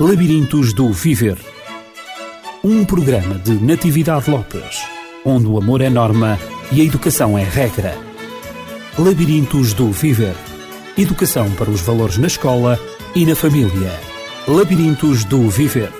Labirintos do Viver. Um programa de Natividade Lopes, onde o amor é norma e a educação é regra. Labirintos do Viver. Educação para os valores na escola e na família. Labirintos do Viver.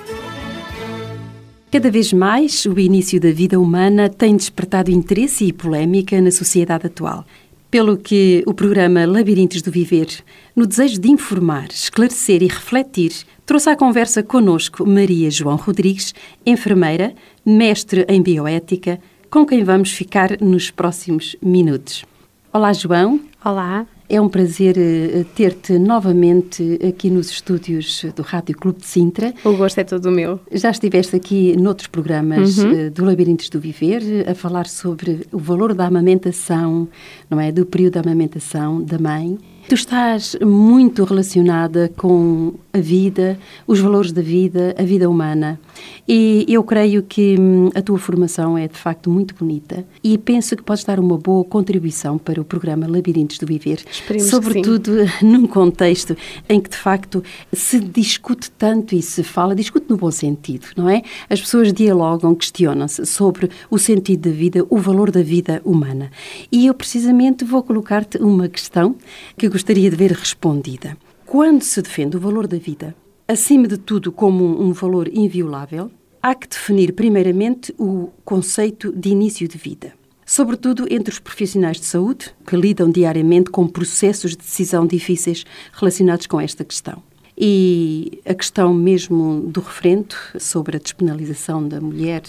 Cada vez mais, o início da vida humana tem despertado interesse e polémica na sociedade atual. Pelo que o programa Labirintos do Viver, no desejo de informar, esclarecer e refletir, trouxe à conversa conosco Maria João Rodrigues, enfermeira, mestre em bioética, com quem vamos ficar nos próximos minutos. Olá, João. Olá. É um prazer eh, ter-te novamente aqui nos estúdios do Rádio Clube de Sintra. O gosto é todo meu. Já estiveste aqui noutros programas uhum. Eh, do Labirintos do Viver a falar sobre o valor da amamentação, não é? Do período da amamentação da mãe. Tu estás muito relacionada com a vida, os valores da vida, a vida humana. E eu creio que hum, a tua formação é de facto muito bonita e penso que podes dar uma boa contribuição para o programa Labirintos do Viver. Esperemos Sobretudo num contexto em que de facto se discute tanto e se fala, discute no bom sentido, não é? As pessoas dialogam, questionam-se sobre o sentido da vida, o valor da vida humana. E eu precisamente vou colocar-te uma questão que gostaria de ver respondida. Quando se defende o valor da vida, acima de tudo como um valor inviolável, há que definir primeiramente o conceito de início de vida. Sobretudo entre os profissionais de saúde, que lidam diariamente com processos de decisão difíceis relacionados com esta questão. E a questão mesmo do referendo sobre a despenalização da mulher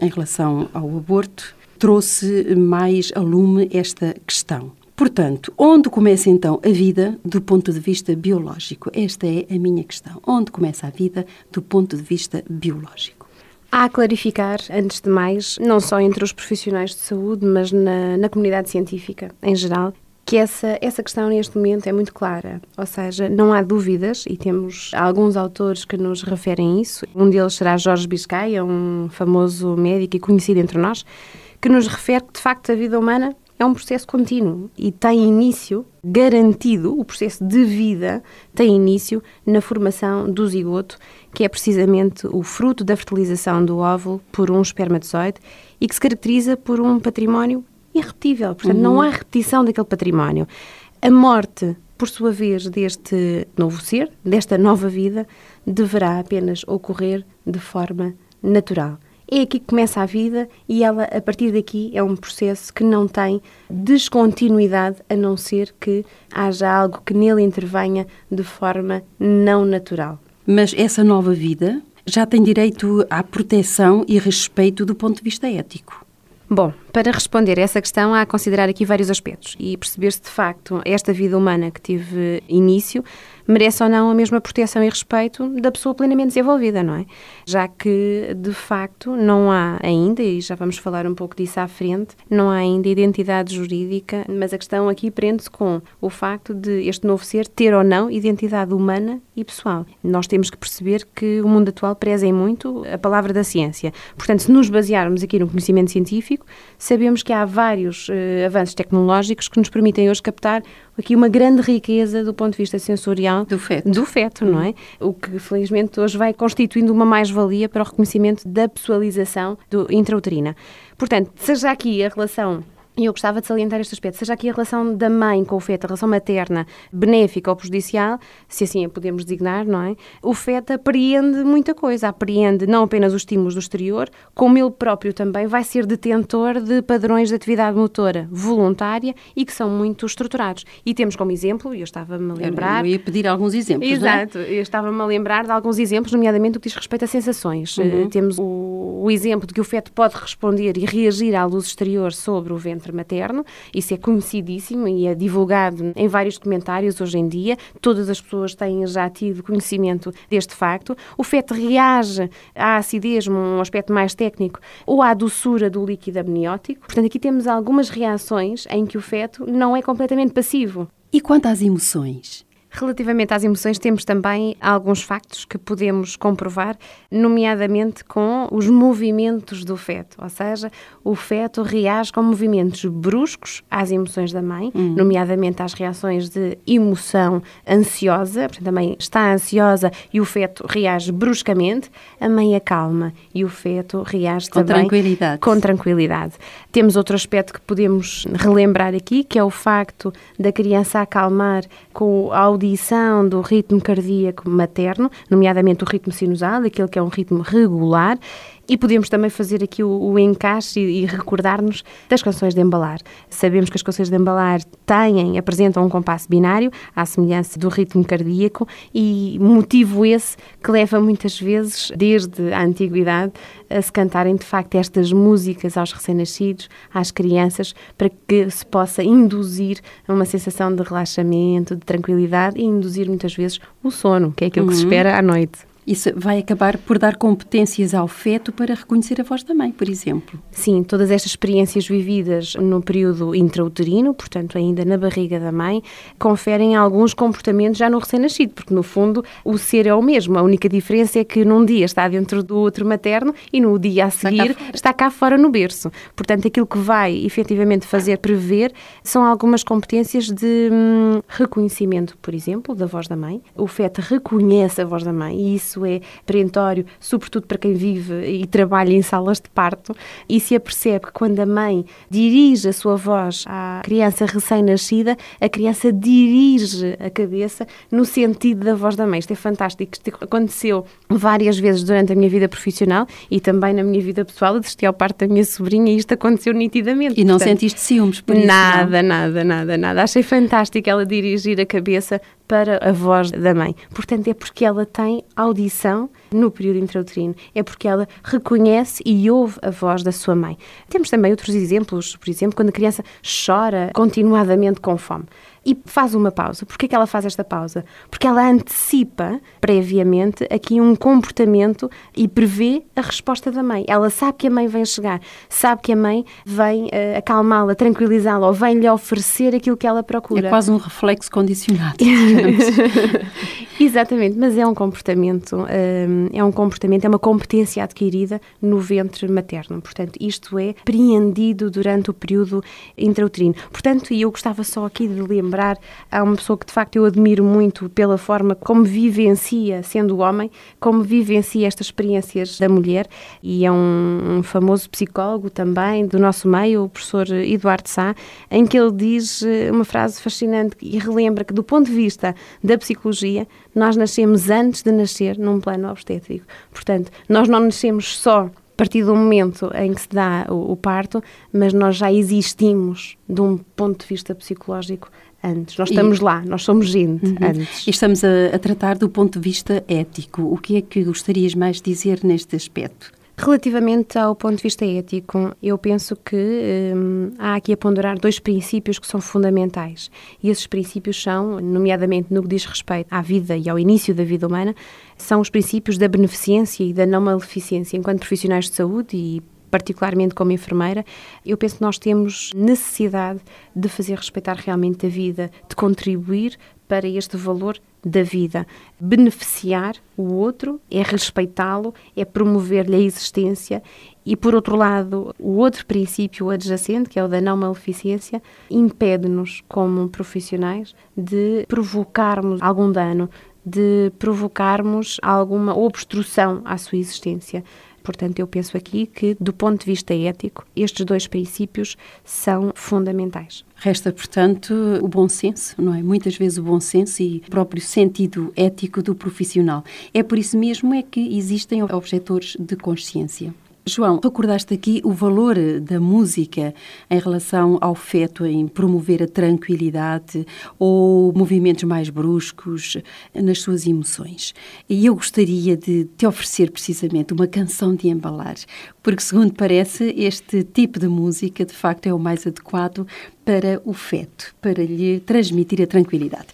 em relação ao aborto trouxe mais a lume esta questão. Portanto, onde começa então a vida do ponto de vista biológico? Esta é a minha questão. Onde começa a vida do ponto de vista biológico? Há a clarificar, antes de mais, não só entre os profissionais de saúde, mas na, na comunidade científica em geral, que essa, essa questão neste momento é muito clara. Ou seja, não há dúvidas, e temos alguns autores que nos referem isso. Um deles será Jorge Biscaia, um famoso médico e conhecido entre nós, que nos refere que, de facto, a vida humana é um processo contínuo e tem início garantido, o processo de vida tem início na formação do zigoto, que é precisamente o fruto da fertilização do óvulo por um espermatozoide e que se caracteriza por um património irrepetível. Portanto, uhum. não há repetição daquele património. A morte, por sua vez, deste novo ser, desta nova vida, deverá apenas ocorrer de forma natural. É aqui que começa a vida e ela, a partir daqui, é um processo que não tem descontinuidade, a não ser que haja algo que nele intervenha de forma não natural. Mas essa nova vida já tem direito à proteção e respeito do ponto de vista ético. Bom, para responder a essa questão, há a considerar aqui vários aspectos e perceber se de facto esta vida humana que tive início merece ou não a mesma proteção e respeito da pessoa plenamente desenvolvida, não é? Já que, de facto, não há ainda, e já vamos falar um pouco disso à frente, não há ainda identidade jurídica, mas a questão aqui prende-se com o facto de este novo ser ter ou não identidade humana e pessoal. Nós temos que perceber que o mundo atual preza muito a palavra da ciência. Portanto, se nos basearmos aqui no conhecimento científico, sabemos que há vários uh, avanços tecnológicos que nos permitem hoje captar aqui uma grande riqueza do ponto de vista sensorial do feto, do feto não é? O que felizmente hoje vai constituindo uma mais-valia para o reconhecimento da pessoalização do intrauterina. Portanto, seja aqui a relação e eu gostava de salientar este aspecto, seja aqui a relação da mãe com o feto, a relação materna, benéfica ou prejudicial, se assim a podemos designar, não é? O feto apreende muita coisa, apreende não apenas os estímulos do exterior, como ele próprio também vai ser detentor de padrões de atividade motora voluntária e que são muito estruturados. E temos como exemplo, e eu estava-me a lembrar... Eu ia pedir alguns exemplos, é? Exato, é? eu estava-me a lembrar de alguns exemplos, nomeadamente o que diz respeito a sensações. Uhum. Uh, temos o, o exemplo de que o feto pode responder e reagir à luz exterior sobre o ventre ventre materno. Isso é conhecidíssimo e é divulgado em vários documentários hoje em dia. Todas as pessoas têm já tido conhecimento deste facto. O feto reage à acidez, um aspecto mais técnico, ou à doçura do líquido amniótico. Portanto, aqui temos algumas reações em que o feto não é completamente passivo. E quanto às emoções? Relativamente às emoções, temos também alguns factos que podemos comprovar, nomeadamente com os movimentos do feto, ou seja, o feto reage com movimentos bruscos às emoções da mãe, uhum. nomeadamente às reações de emoção ansiosa, portanto, a mãe está ansiosa e o feto reage bruscamente, a mãe acalma e o feto reage com também tranquilidade. com tranquilidade. Temos outro aspecto que podemos relembrar aqui, que é o facto da criança acalmar com a audição do ritmo cardíaco materno, nomeadamente o ritmo sinusal, aquele que é um ritmo regular, e podemos também fazer aqui o, o encaixe e, e recordar-nos das canções de embalar. Sabemos que as canções de embalar têm, apresentam um compasso binário, à semelhança do ritmo cardíaco, e motivo esse que leva muitas vezes, desde a antiguidade, a se cantarem de facto estas músicas aos recém-nascidos, às crianças, para que se possa induzir uma sensação de relaxamento, de tranquilidade e induzir muitas vezes o sono, que é aquilo uhum. que se uhum. espera à noite. Isso vai acabar por dar competências ao feto para reconhecer a voz da mãe, por exemplo. Sim, todas estas experiências vividas no período intrauterino, portanto, ainda na barriga da mãe, conferem alguns comportamentos já no recém-nascido, porque no fundo o ser é o mesmo. A única diferença é que num dia está dentro do outro materno e no dia a seguir está cá, está cá fora no berço. Portanto, aquilo que vai efetivamente fazer prever são algumas competências de hum, reconhecimento, por exemplo, da voz da mãe. O feto reconhece a voz da mãe e isso isso é perentório, sobretudo para quem vive e trabalha em salas de parto, e se apercebe que quando a mãe dirige a sua voz à criança recém-nascida, a criança dirige a cabeça no sentido da voz da mãe. Isto é fantástico. Isto aconteceu várias vezes durante a minha vida profissional e também na minha vida pessoal. Assisti ao parto da minha sobrinha e isto aconteceu nitidamente. E não Portanto, sentiste ciúmes por isso? Nada, nada, nada, nada. Achei fantástico ela dirigir a cabeça para a voz da mãe. Portanto, é porque ela tem audição no período intrauterino, é porque ela reconhece e ouve a voz da sua mãe. Temos também outros exemplos, por exemplo, quando a criança chora continuadamente com fome e faz uma pausa. Porquê que ela faz esta pausa? Porque ela antecipa previamente aqui um comportamento e prevê a resposta da mãe. Ela sabe que a mãe vem chegar, sabe que a mãe vem uh, acalmá-la, tranquilizá-la ou vem-lhe oferecer aquilo que ela procura. É quase um reflexo condicionado. Exatamente, mas é um comportamento, um, eh, é um comportamento, é uma competência adquirida no ventre materno. Portanto, isto é preendido durante o período intrauterino. Portanto, e eu gostava só aqui de lembrar lembrar, há uma pessoa que de facto eu admiro muito pela forma como vivencia, sendo homem, como vivencia estas experiências da mulher, e é um, um famoso psicólogo também do nosso meio, o professor Eduardo Sá, em que ele diz eh, uma frase fascinante e relembra que, do ponto de vista da psicologia, nós nascemos antes de nascer num plano obstétrico. Portanto, nós não nascemos só a partir do momento em que se dá o, o, parto, mas nós já existimos de um ponto de vista psicológico antes. Nós estamos e, lá, nós somos gente uhum. antes. E estamos a, a, tratar do ponto de vista ético. O que é que gostarias mais de dizer neste aspecto? Relativamente ao ponto de vista ético, eu penso que hum, há aqui a ponderar dois princípios que são fundamentais. E esses princípios são, nomeadamente no que diz respeito à vida e ao início da vida humana, são os princípios da beneficência e da não maleficência. Enquanto profissionais de saúde e particularmente como enfermeira, eu penso que nós temos necessidade de fazer respeitar realmente a vida, de contribuir para este valor da vida. Beneficiar o outro é respeitá-lo, é promover-lhe a existência e, por outro lado, o outro princípio adjacente, que é o da não maleficência, impede-nos, como profissionais, de provocarmos algum dano, de provocarmos alguma obstrução à sua existência. Portanto, eu penso aqui que, do ponto de vista ético, estes dois princípios são fundamentais. Resta, portanto, o bom senso, não é? Muitas vezes o bom senso e o próprio sentido ético do profissional. É por isso mesmo é que existem objetores de consciência. João, recordaste aqui o valor da música em relação ao feto, em promover a tranquilidade ou movimentos mais bruscos nas suas emoções. E eu gostaria de te oferecer precisamente uma canção de embalar, porque, segundo parece, este tipo de música de facto é o mais adequado para o feto, para lhe transmitir a tranquilidade.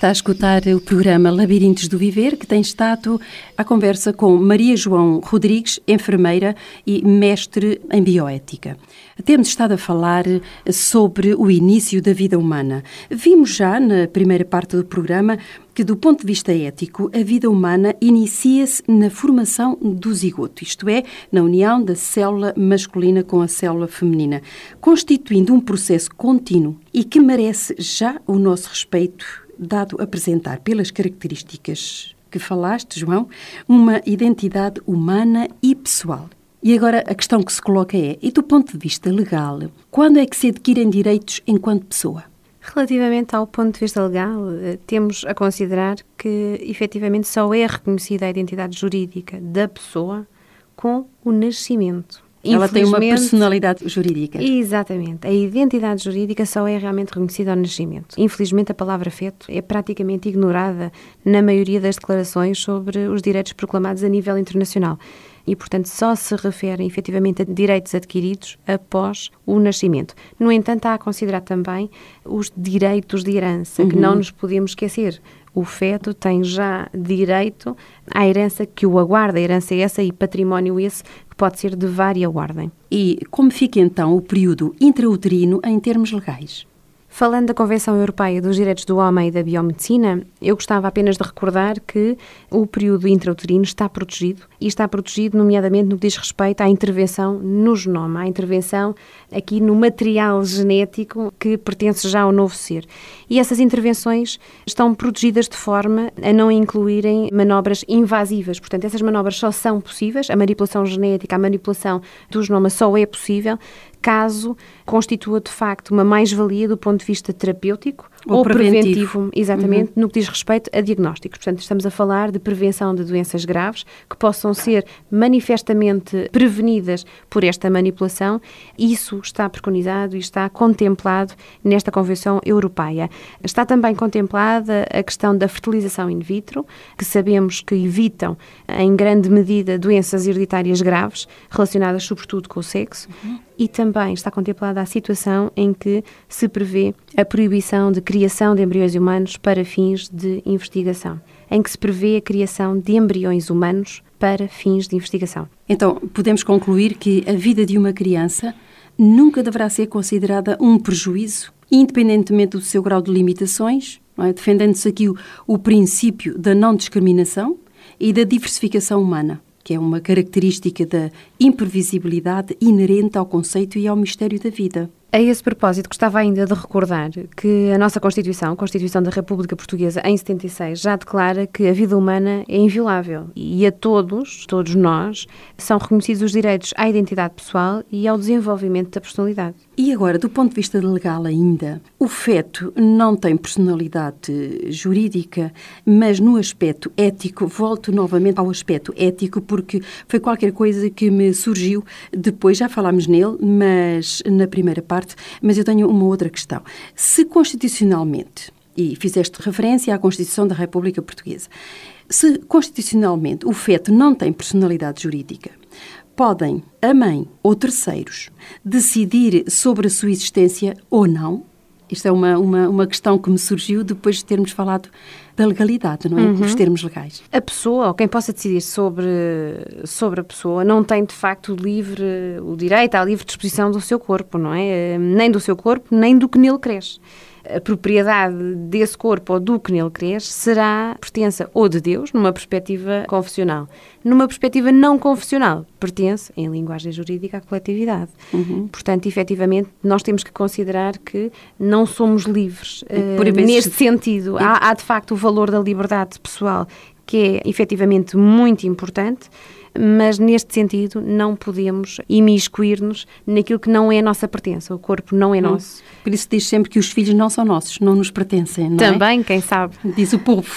Está a escutar o programa Labirintos do Viver, que tem estado à conversa com Maria João Rodrigues, enfermeira e mestre em bioética. Temos estado a falar sobre o início da vida humana. Vimos já na primeira parte do programa que, do ponto de vista ético, a vida humana inicia-se na formação do zigoto, isto é, na união da célula masculina com a célula feminina, constituindo um processo contínuo e que merece já o nosso respeito dado apresentar pelas características que falaste, João, uma identidade humana e pessoal. E agora a questão que se coloca é: e do ponto de vista legal, quando é que se adquirem direitos enquanto pessoa? Relativamente ao ponto de vista legal, eh, temos a considerar que efetivamente só é reconhecida a identidade jurídica da pessoa com o nascimento. Ela tem uma personalidade jurídica. Exatamente. A identidade jurídica só é realmente reconhecida ao nascimento. Infelizmente, a palavra feto é praticamente ignorada na maioria das declarações sobre os direitos proclamados a nível internacional. E, portanto, só se referem efetivamente a direitos adquiridos após o nascimento. No entanto, há a considerar também os direitos de herança, uhum. que não nos podemos esquecer o feto tem já direito à herança que o aguarda, a herança é essa e património esse pode ser de vária ordem. E como fica então o período intrauterino em termos legais? Falando da Convenção Europeia dos Direitos do Homem e da Biomedicina, eu gostava apenas de recordar que o período intrauterino está protegido e está protegido, nomeadamente, no que diz respeito à intervenção no genoma, à intervenção aqui no material genético que pertence já ao novo ser. E essas intervenções estão protegidas de forma a não incluírem manobras invasivas. Portanto, essas manobras só são possíveis, a manipulação genética, a manipulação do genoma só é possível caso constitua de facto uma mais-valia do ponto de vista terapêutico ou, ou preventivo. preventivo, exatamente, uhum. no que diz respeito a diagnósticos. Portanto, estamos a falar de prevenção de doenças graves que possam ser manifestamente prevenidas por esta manipulação. Isso está preconizado e está contemplado nesta Convenção Europeia. Está também contemplada a questão da fertilização in vitro, que sabemos que evitam, em grande medida, doenças hereditárias graves, relacionadas sobretudo com o sexo. Uhum. E também está contemplada a situação em que se prevê a proibição de criação de embriões humanos para fins de investigação, em que se prevê a criação de embriões humanos para fins de investigação. Então, podemos concluir que a vida de uma criança nunca deverá ser considerada um prejuízo, independentemente do seu grau de limitações, é? defendendo-se aqui o, o princípio da não discriminação e da diversificação humana que é uma característica da imprevisibilidade inerente ao conceito e ao mistério da vida. A esse propósito, gostava ainda de recordar que a nossa Constituição, a Constituição da República Portuguesa, em 76, já declara que a vida humana é inviolável e a todos, todos nós, são reconhecidos os direitos à identidade pessoal e ao desenvolvimento da personalidade. E agora, do ponto de vista legal ainda, o feto não tem personalidade jurídica, mas no aspecto ético, volto novamente ao aspecto ético, porque foi qualquer coisa que me surgiu depois, já falámos nele, mas na primeira parte mas eu tenho uma outra questão. Se constitucionalmente, e fizeste referência à Constituição da República Portuguesa, se constitucionalmente o feto não tem personalidade jurídica, podem a mãe ou terceiros decidir sobre a sua existência ou não? Isto é uma, uma, uma questão que me surgiu depois de termos falado da legalidade, não é? Uhum. Os termos legais. A pessoa, ou quem possa decidir sobre, sobre a pessoa, não tem de facto livre, o direito à livre disposição do seu corpo, não é? Nem do seu corpo, nem do que nele cresce a propriedade desse corpo ou do que nele cresce será pertença ou de Deus, numa perspectiva confessional. Numa perspectiva não confessional, pertence, em linguagem jurídica, à coletividade. Uhum. Portanto, efetivamente, nós temos que considerar que não somos livres. Uh, neste sentido, há, há de facto o valor da liberdade pessoal, que é efetivamente muito importante mas neste sentido não podemos imiscuir-nos naquilo que não é a nossa pertença. O corpo não é hum. nosso. Por isso diz sempre que os filhos não são nossos, não nos pertencem, não é? Também, é? quem sabe. Diz o povo.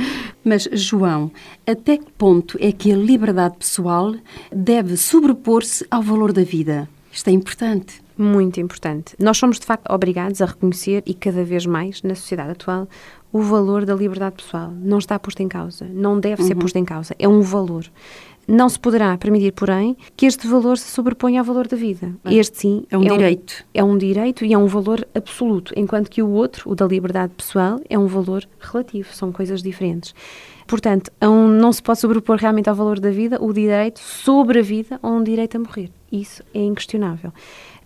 mas, João, até que ponto é que a liberdade pessoal deve sobrepor-se ao valor da vida? Isto é importante. Muito importante. Nós somos, de facto, obrigados a reconhecer, e cada vez mais na sociedade atual, o valor da liberdade pessoal. Não está posto em causa, não deve uhum. ser posto em causa, é um valor. Não se poderá permitir, porém, que este valor se sobreponha ao valor da vida. Este, sim, é um é direito. Um, é um direito e é um valor absoluto, enquanto que o outro, o da liberdade pessoal, é um valor relativo, são coisas diferentes. Portanto, um, não se pode sobrepor realmente ao valor da vida o direito sobre a vida ou um direito a morrer. Isso é inquestionável.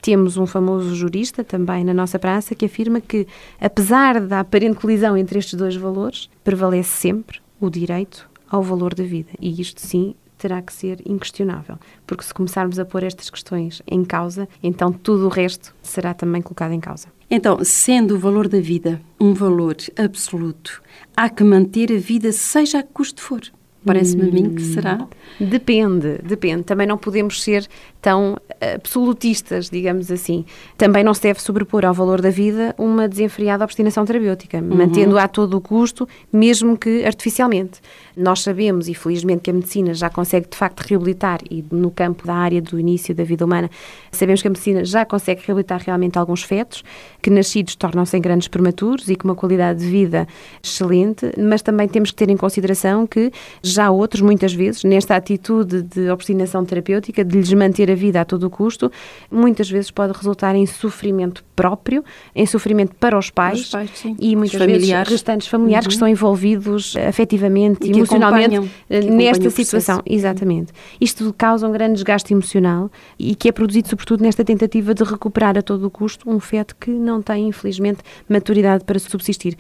Temos um famoso jurista também na nossa praça que afirma que, apesar da aparente colisão entre estes dois valores, prevalece sempre o direito ao valor da vida. E isto sim terá que ser inquestionável, porque se começarmos a pôr estas questões em causa, então tudo o resto será também colocado em causa. Então, sendo o valor da vida um valor absoluto, há que manter a vida seja a que custo for. Parece-me a mim que será. Depende, depende. Também não podemos ser tão absolutistas, digamos assim. Também não se deve sobrepor ao valor da vida uma desenfreada obstinação terapêutica, uhum. mantendo-a a todo o custo, mesmo que artificialmente. Nós sabemos, e felizmente, que a medicina já consegue de facto reabilitar, e no campo da área do início da vida humana, sabemos que a medicina já consegue reabilitar realmente alguns fetos, que nascidos tornam-se em grandes prematuros e com uma qualidade de vida excelente, mas também temos que ter em consideração que já outros, muitas vezes, nesta atitude de obstinação terapêutica, de lhes manter a vida a todo o custo, muitas vezes pode resultar em sofrimento próprio, em sofrimento para os pais, os pais e muitas familiares. vezes restantes familiares uhum. que estão envolvidos afetivamente e, emocionalmente eh, nesta situação. Exatamente. Isto causa um grande desgaste emocional e que é produzido sobretudo nesta tentativa de recuperar a todo o custo um feto que não tem, infelizmente, maturidade para subsistir.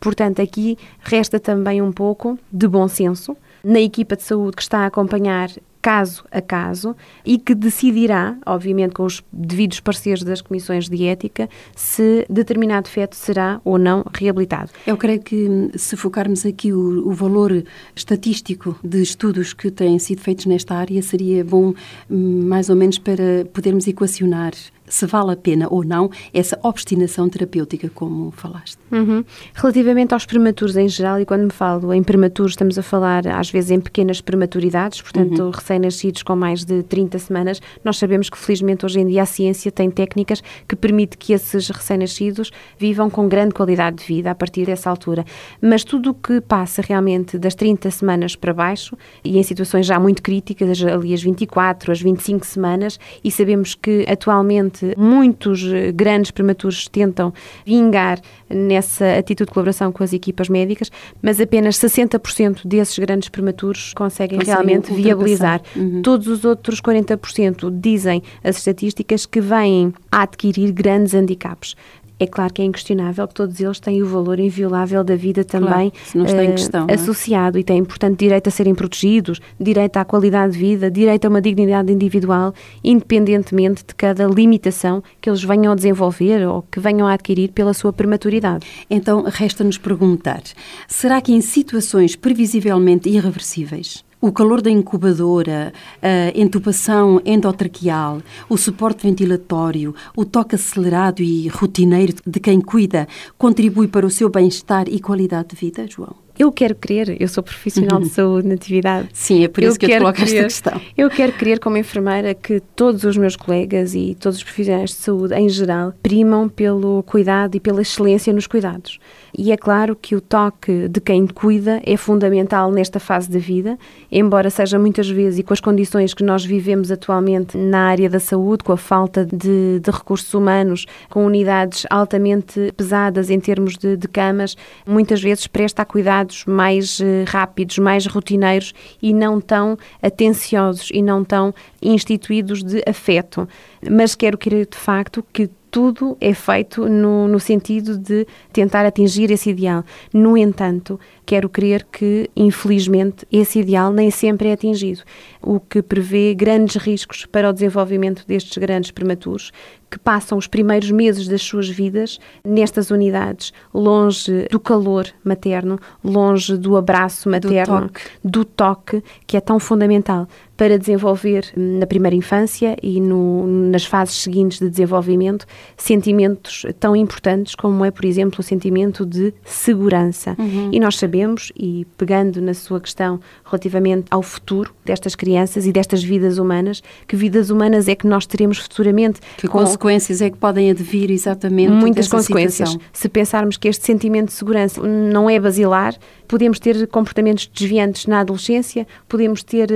Portanto, aqui resta também um pouco de bom senso na equipa de saúde que está a acompanhar caso a caso e que decidirá, obviamente com os devidos parceiros das comissões de ética, se determinado feto será ou não reabilitado. Eu creio que hum, se focarmos aqui o, o valor estatístico de estudos que têm sido feitos nesta área, seria bom hum, mais ou menos para podermos equacionar se vale a pena ou não essa obstinação terapêutica, como falaste. Uhum. Relativamente aos prematuros em geral, e quando me falo em prematuros, estamos a falar às vezes em pequenas prematuridades, portanto, uhum. recém-nascidos com mais de 30 semanas, nós sabemos que felizmente hoje em dia a ciência tem técnicas que permite que esses recém-nascidos vivam com grande qualidade de vida a partir dessa altura. Mas tudo o que passa realmente das 30 semanas para baixo, e em situações já muito críticas, ali as 24, as 25 semanas, e sabemos que atualmente muitos eh, grandes prematuros tentam vingar nessa atitude de colaboração com as equipas médicas, mas apenas 60% desses grandes prematuros conseguem realmente viabilizar. Uhum. Todos os outros 40% dizem as estatísticas que vêm a adquirir grandes handicaps. É claro que é inquestionável que todos eles têm o valor inviolável da vida também claro, uh, questão, é? associado é? e têm, portanto, direito a serem protegidos, direito à qualidade de vida, direito a uma dignidade individual, independentemente de cada limitação que eles venham a desenvolver ou que venham a adquirir pela sua prematuridade. Então, resta-nos perguntar: será que em situações previsivelmente irreversíveis o calor da incubadora, a intubação endotraqueal, o suporte ventilatório, o toque acelerado e rotineiro de quem cuida contribui para o seu bem-estar e qualidade de vida, João? Eu quero crer, eu sou profissional de saúde na atividade. Sim, é por isso eu que eu te coloco esta questão. Eu quero crer, como enfermeira, que todos os meus colegas e todos os profissionais de saúde, em geral, primam pelo cuidado e pela excelência nos cuidados. E é claro que o toque de quem cuida é fundamental nesta fase da vida, embora seja muitas vezes, e com as condições que nós vivemos atualmente na área da saúde, com a falta de, de recursos humanos, com unidades altamente pesadas em termos de, de camas, muitas vezes presta a cuidados mais uh, rápidos, mais rotineiros e não tão atenciosos e não tão instituídos de afeto. Mas quero querer de facto que tudo é feito no, no sentido de tentar atingir esse ideal. No entanto, quero crer que, infelizmente, esse ideal nem sempre é atingido, o que prevê grandes riscos para o desenvolvimento destes grandes prematuros, que passam os primeiros meses das suas vidas nestas unidades, longe do calor materno, longe do abraço materno, do toque, do toque que é tão fundamental para desenvolver na primeira infância e no, nas fases seguintes de desenvolvimento sentimentos tão importantes como é, por exemplo, o sentimento de segurança. Uhum. E nós sabemos, e pegando na sua questão relativamente ao futuro destas crianças e destas vidas humanas, que vidas humanas é que nós teremos futuramente que com, consequências é que podem advir exatamente Muitas consequências. Situação. Se pensarmos que este sentimento de segurança não é basilar, podemos ter comportamentos desviantes na adolescência, podemos ter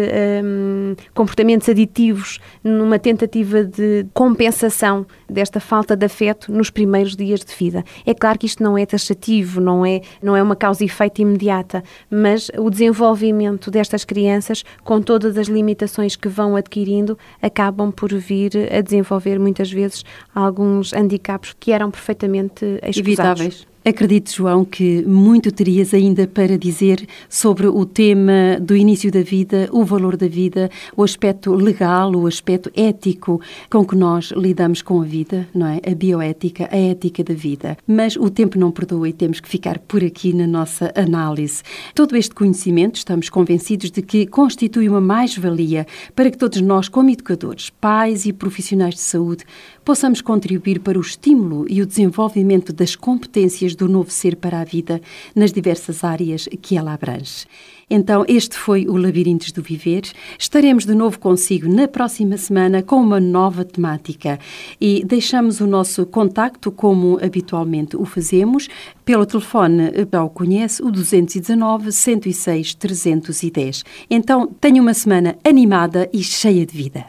um, comportamentos aditivos numa tentativa de compensação desta falta de afeto nos primeiros dias de vida. É claro que isto não é taxativo, não é, não é uma causa e efeito imediata, mas o desenvolvimento destas crianças, com todas as limitações que vão adquirindo, acabam por vir a desenvolver muitas vezes alguns handicaps que eram perfeitamente evitáveis. Acredito, João, que muito terias ainda para dizer sobre o tema do início da vida, o valor da vida, o aspecto legal, o aspecto ético com que nós lidamos com a vida, não é? A bioética, a ética da vida. Mas o tempo não perdoa e temos que ficar por aqui na nossa análise. Todo este conhecimento, estamos convencidos de que constitui uma mais-valia para que todos nós, como educadores, pais e profissionais de saúde, possamos contribuir para o estímulo e o desenvolvimento das competências do novo ser para a vida nas diversas áreas que ela abrange. Então, este foi o Labirintos do Viver. Estaremos de novo consigo na próxima semana com uma nova temática e deixamos o nosso contacto como habitualmente o fazemos pelo telefone, já o conhece, o 219 106 310. Então, tenha uma semana animada e cheia de vida.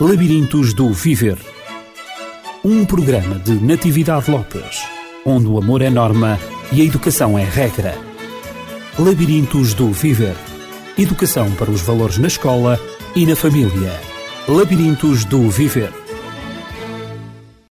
Labirintos do Viver. Um programa de Natividade Lopes, onde o amor é norma e a educação é regra. Labirintos do Viver. Educação para os valores na escola e na família. Labirintos do Viver.